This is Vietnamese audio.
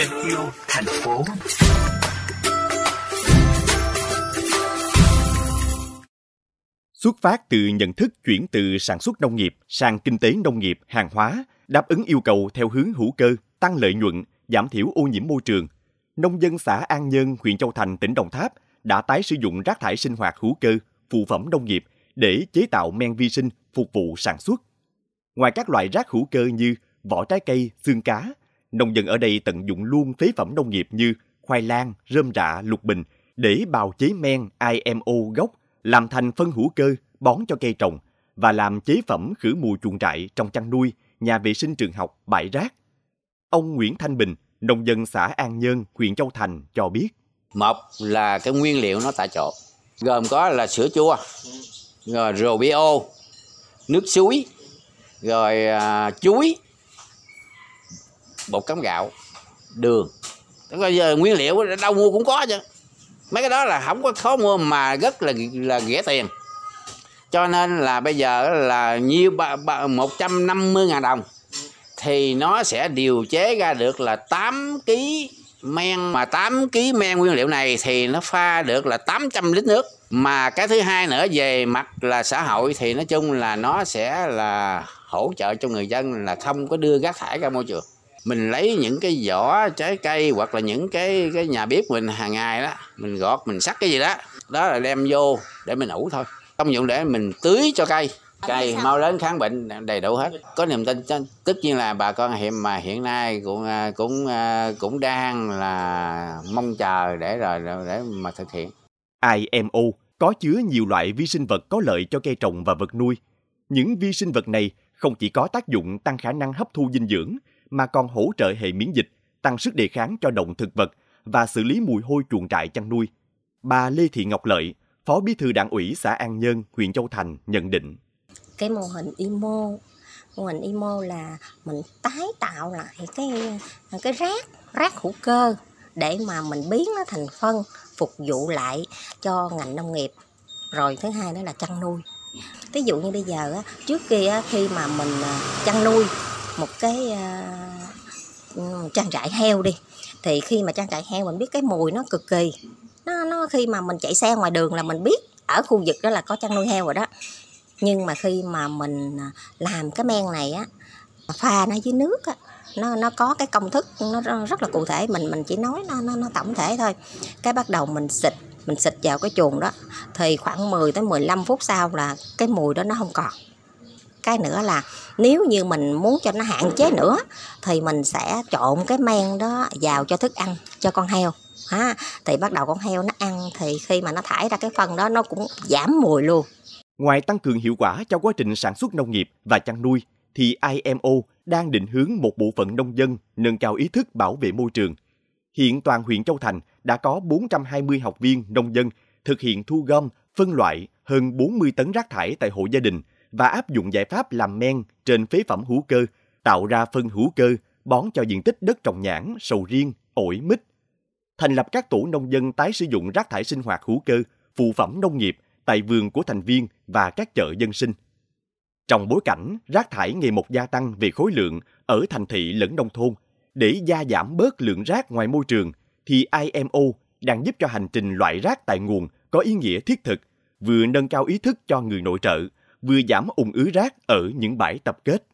thêm yêu thành phố. Xuất phát từ nhận thức chuyển từ sản xuất nông nghiệp sang kinh tế nông nghiệp hàng hóa, đáp ứng yêu cầu theo hướng hữu cơ, tăng lợi nhuận, giảm thiểu ô nhiễm môi trường. Nông dân xã An Nhơn, huyện Châu Thành, tỉnh Đồng Tháp đã tái sử dụng rác thải sinh hoạt hữu cơ, phụ phẩm nông nghiệp để chế tạo men vi sinh phục vụ sản xuất. Ngoài các loại rác hữu cơ như vỏ trái cây, xương cá, nông dân ở đây tận dụng luôn phế phẩm nông nghiệp như khoai lang, rơm rạ, lục bình để bào chế men IMO gốc làm thành phân hữu cơ bón cho cây trồng và làm chế phẩm khử mùi chuồng trại trong chăn nuôi, nhà vệ sinh trường học, bãi rác. Ông Nguyễn Thanh Bình, nông dân xã An Nhơn, huyện Châu Thành cho biết. Một là cái nguyên liệu nó tại chỗ, gồm có là sữa chua, rồi rượu bia ô, nước suối, rồi à, chuối, bột cám gạo, đường. Bây giờ nguyên liệu đâu mua cũng có chứ. Mấy cái đó là không có khó mua mà rất là là rẻ tiền. Cho nên là bây giờ là nhiêu một trăm năm mươi ngàn đồng thì nó sẽ điều chế ra được là 8 kg men mà 8 kg men nguyên liệu này thì nó pha được là 800 lít nước mà cái thứ hai nữa về mặt là xã hội thì nói chung là nó sẽ là hỗ trợ cho người dân là không có đưa rác thải ra môi trường mình lấy những cái vỏ trái cây hoặc là những cái cái nhà bếp mình hàng ngày đó mình gọt mình sắc cái gì đó đó là đem vô để mình ủ thôi. Không dụng để mình tưới cho cây. Cây mau lớn kháng bệnh đầy đủ hết. Có niềm tin tất nhiên là bà con hiện mà hiện nay cũng à, cũng à, cũng đang là mong chờ để rồi để mà thực hiện. IMO có chứa nhiều loại vi sinh vật có lợi cho cây trồng và vật nuôi. Những vi sinh vật này không chỉ có tác dụng tăng khả năng hấp thu dinh dưỡng, mà còn hỗ trợ hệ miễn dịch, tăng sức đề kháng cho động thực vật và xử lý mùi hôi chuồng trại chăn nuôi. Bà Lê Thị Ngọc Lợi, Phó Bí thư Đảng ủy xã An Nhơn, huyện Châu Thành nhận định. Cái mô hình IMO, mô hình IMO là mình tái tạo lại cái cái rác, rác hữu cơ để mà mình biến nó thành phân phục vụ lại cho ngành nông nghiệp rồi thứ hai đó là chăn nuôi ví dụ như bây giờ trước kia khi mà mình à, chăn nuôi một cái uh, trang trại heo đi. Thì khi mà trang trại heo mình biết cái mùi nó cực kỳ. Nó nó khi mà mình chạy xe ngoài đường là mình biết ở khu vực đó là có chăn nuôi heo rồi đó. Nhưng mà khi mà mình à, làm cái men này á pha nó dưới nước á nó nó có cái công thức nó rất là cụ thể. Mình mình chỉ nói nó nó, nó tổng thể thôi. Cái bắt đầu mình xịt mình xịt vào cái chuồng đó thì khoảng 10 tới 15 phút sau là cái mùi đó nó không còn cái nữa là nếu như mình muốn cho nó hạn chế nữa thì mình sẽ trộn cái men đó vào cho thức ăn cho con heo ha thì bắt đầu con heo nó ăn thì khi mà nó thải ra cái phân đó nó cũng giảm mùi luôn ngoài tăng cường hiệu quả cho quá trình sản xuất nông nghiệp và chăn nuôi thì IMO đang định hướng một bộ phận nông dân nâng cao ý thức bảo vệ môi trường. Hiện toàn huyện Châu Thành đã có 420 học viên nông dân thực hiện thu gom, phân loại hơn 40 tấn rác thải tại hộ gia đình và áp dụng giải pháp làm men trên phế phẩm hữu cơ, tạo ra phân hữu cơ bón cho diện tích đất trồng nhãn, sầu riêng, ổi, mít. Thành lập các tổ nông dân tái sử dụng rác thải sinh hoạt hữu cơ, phụ phẩm nông nghiệp tại vườn của thành viên và các chợ dân sinh. Trong bối cảnh rác thải ngày một gia tăng về khối lượng ở thành thị lẫn nông thôn, để gia giảm bớt lượng rác ngoài môi trường, thì IMO đang giúp cho hành trình loại rác tại nguồn có ý nghĩa thiết thực, vừa nâng cao ý thức cho người nội trợ, vừa giảm ủng ứ rác ở những bãi tập kết.